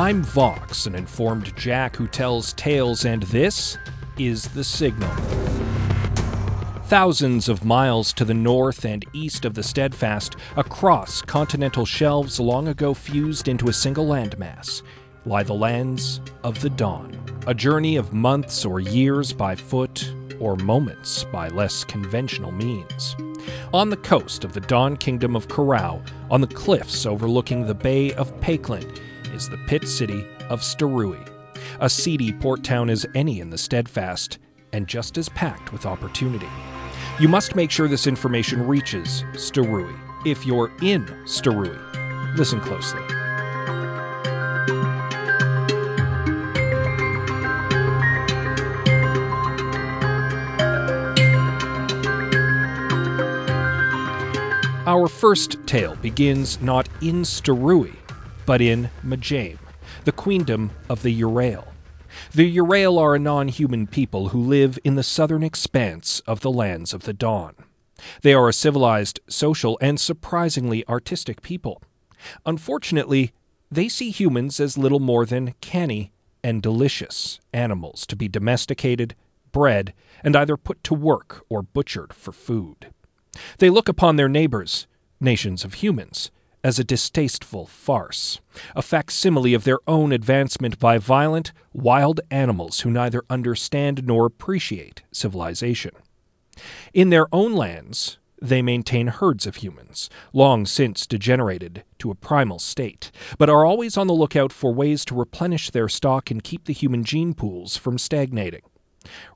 I'm Vox, an informed Jack who tells tales, and this is The Signal. Thousands of miles to the north and east of the Steadfast, across continental shelves long ago fused into a single landmass, lie the lands of the Dawn. A journey of months or years by foot, or moments by less conventional means. On the coast of the Dawn Kingdom of Karau, on the cliffs overlooking the Bay of Paklin, is the pit city of Sterui, a seedy port town as any in the Steadfast, and just as packed with opportunity. You must make sure this information reaches Sterui If you're in Sterui. listen closely. Our first tale begins not in Starui, but in Majame, the queendom of the Urail. The Urail are a non human people who live in the southern expanse of the lands of the dawn. They are a civilized, social, and surprisingly artistic people. Unfortunately, they see humans as little more than canny and delicious animals to be domesticated, bred, and either put to work or butchered for food. They look upon their neighbors, nations of humans, as a distasteful farce, a facsimile of their own advancement by violent, wild animals who neither understand nor appreciate civilization. In their own lands, they maintain herds of humans, long since degenerated to a primal state, but are always on the lookout for ways to replenish their stock and keep the human gene pools from stagnating.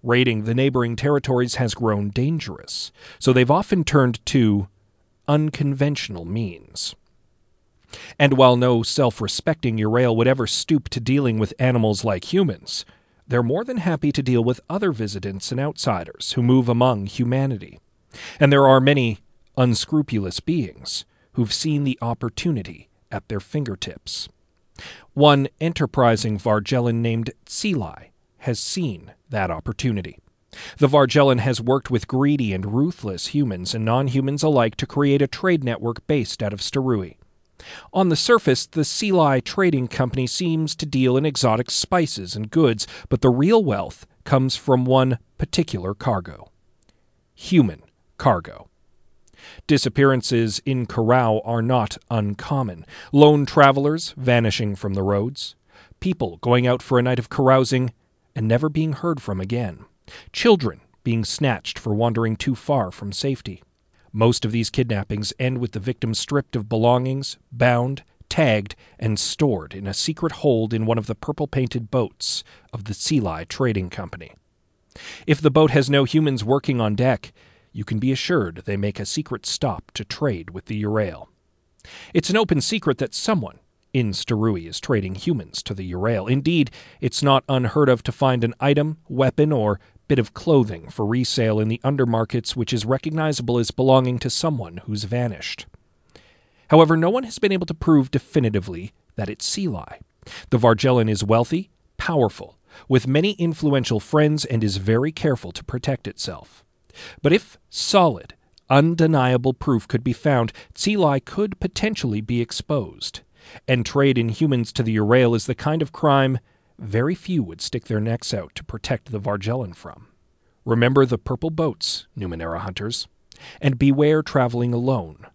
Raiding the neighboring territories has grown dangerous, so they've often turned to unconventional means. And while no self respecting Urail would ever stoop to dealing with animals like humans, they're more than happy to deal with other visitants and outsiders who move among humanity. And there are many unscrupulous beings who've seen the opportunity at their fingertips. One enterprising Vargellan named Tsilai has seen that opportunity. The Vargellan has worked with greedy and ruthless humans and non humans alike to create a trade network based out of Starui. On the surface, the Tsilai Trading Company seems to deal in exotic spices and goods, but the real wealth comes from one particular cargo human cargo. Disappearances in Karau are not uncommon. Lone travelers vanishing from the roads, people going out for a night of carousing and never being heard from again, children being snatched for wandering too far from safety. Most of these kidnappings end with the victim stripped of belongings, bound, tagged, and stored in a secret hold in one of the purple painted boats of the Tsilai Trading Company. If the boat has no humans working on deck, you can be assured they make a secret stop to trade with the Urail. It's an open secret that someone in Starui is trading humans to the Urail. Indeed, it's not unheard of to find an item, weapon, or bit of clothing for resale in the undermarkets which is recognizable as belonging to someone who's vanished. However, no one has been able to prove definitively that it's Tsilai. The Vargellan is wealthy, powerful, with many influential friends, and is very careful to protect itself. But if solid, undeniable proof could be found, Tsilai could potentially be exposed. And trade in humans to the Urail is the kind of crime very few would stick their necks out to protect the Vargellan from. Remember the purple boats, Numenera hunters, and beware traveling alone.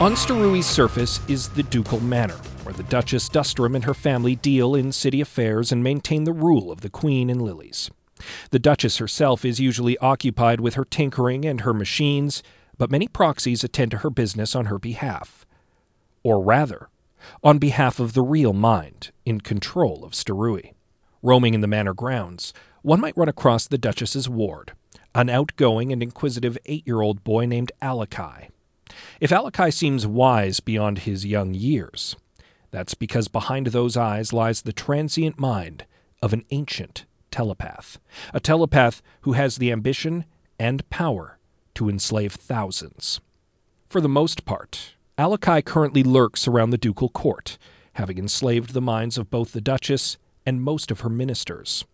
On Starui's surface is the Ducal Manor, where the Duchess Dustrum and her family deal in city affairs and maintain the rule of the Queen and Lilies. The Duchess herself is usually occupied with her tinkering and her machines, but many proxies attend to her business on her behalf. Or rather, on behalf of the real mind in control of Sterui. Roaming in the manor grounds, one might run across the Duchess's ward, an outgoing and inquisitive eight year old boy named Alakai. If Alakai seems wise beyond his young years, that's because behind those eyes lies the transient mind of an ancient telepath, a telepath who has the ambition and power to enslave thousands. For the most part, Alakai currently lurks around the ducal court, having enslaved the minds of both the Duchess and most of her ministers.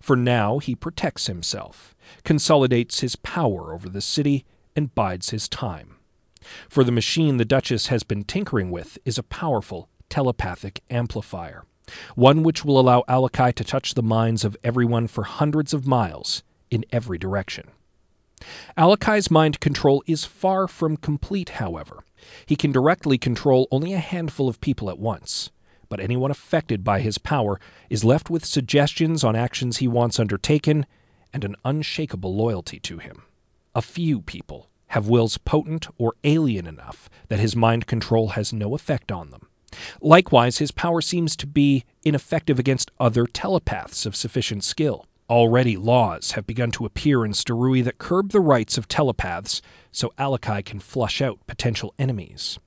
For now, he protects himself, consolidates his power over the city, and bides his time. For the machine the Duchess has been tinkering with is a powerful telepathic amplifier, one which will allow Alakai to touch the minds of everyone for hundreds of miles in every direction. Alakai's mind control is far from complete, however. He can directly control only a handful of people at once, but anyone affected by his power is left with suggestions on actions he wants undertaken and an unshakable loyalty to him. A few people have wills potent or alien enough that his mind control has no effect on them. Likewise, his power seems to be ineffective against other telepaths of sufficient skill. Already laws have begun to appear in Starui that curb the rights of telepaths so Alakai can flush out potential enemies.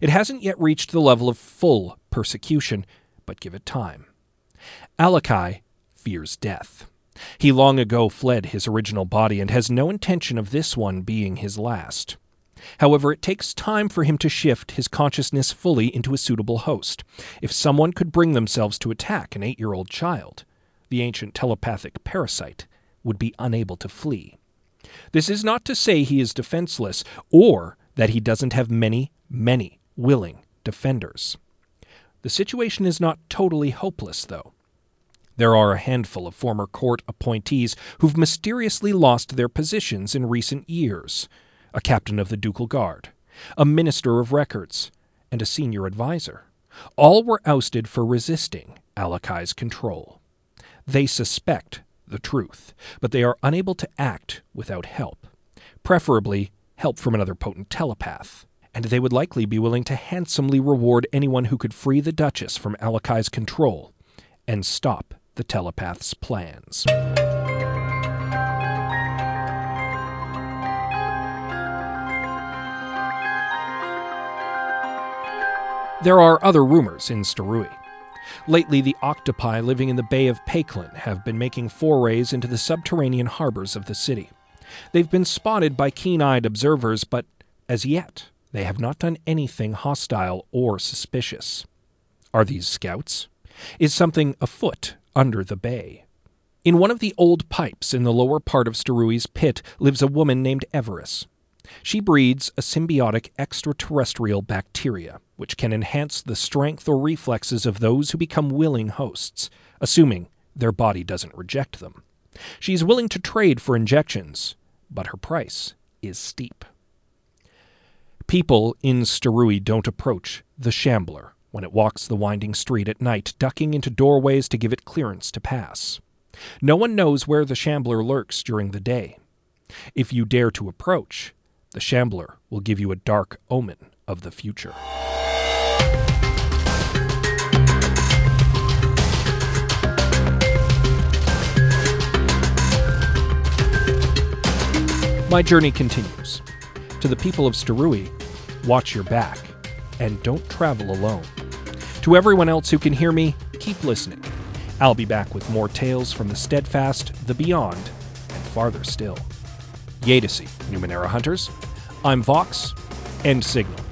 It hasn't yet reached the level of full persecution, but give it time. Alakai fears death. He long ago fled his original body and has no intention of this one being his last. However, it takes time for him to shift his consciousness fully into a suitable host. If someone could bring themselves to attack an eight year old child, the ancient telepathic parasite would be unable to flee. This is not to say he is defenseless or that he doesn't have many, many willing defenders. The situation is not totally hopeless, though. There are a handful of former court appointees who've mysteriously lost their positions in recent years a captain of the Ducal Guard, a minister of records, and a senior advisor. All were ousted for resisting Alakai's control. They suspect the truth, but they are unable to act without help, preferably help from another potent telepath. And they would likely be willing to handsomely reward anyone who could free the Duchess from Alakai's control and stop the telepath's plans. There are other rumors in Starui. Lately, the octopi living in the Bay of Peklin have been making forays into the subterranean harbors of the city. They've been spotted by keen eyed observers, but as yet, they have not done anything hostile or suspicious. Are these scouts? Is something afoot under the bay. In one of the old pipes in the lower part of Starui's pit lives a woman named Everus. She breeds a symbiotic extraterrestrial bacteria, which can enhance the strength or reflexes of those who become willing hosts, assuming their body doesn't reject them. She is willing to trade for injections, but her price is steep. People in Sterui don't approach the Shambler, when it walks the winding street at night, ducking into doorways to give it clearance to pass. No one knows where the shambler lurks during the day. If you dare to approach, the shambler will give you a dark omen of the future. My journey continues. To the people of Starui, watch your back and don't travel alone. To everyone else who can hear me, keep listening. I'll be back with more tales from the steadfast, the beyond, and farther still. Yadisi, Numenera Hunters. I'm Vox, and Signal.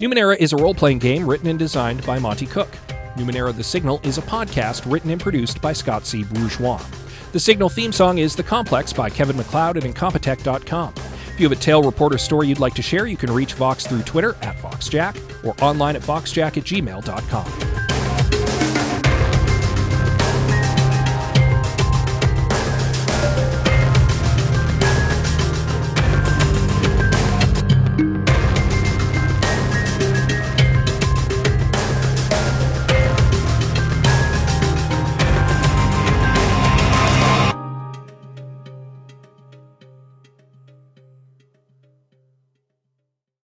Numenera is a role playing game written and designed by Monte Cook. Numenera The Signal is a podcast written and produced by Scott C. Bourgeois. The Signal theme song is The Complex by Kevin MacLeod at Incompetech.com. If you have a tale, report, or story you'd like to share, you can reach Vox through Twitter at VoxJack or online at VoxJack at gmail.com.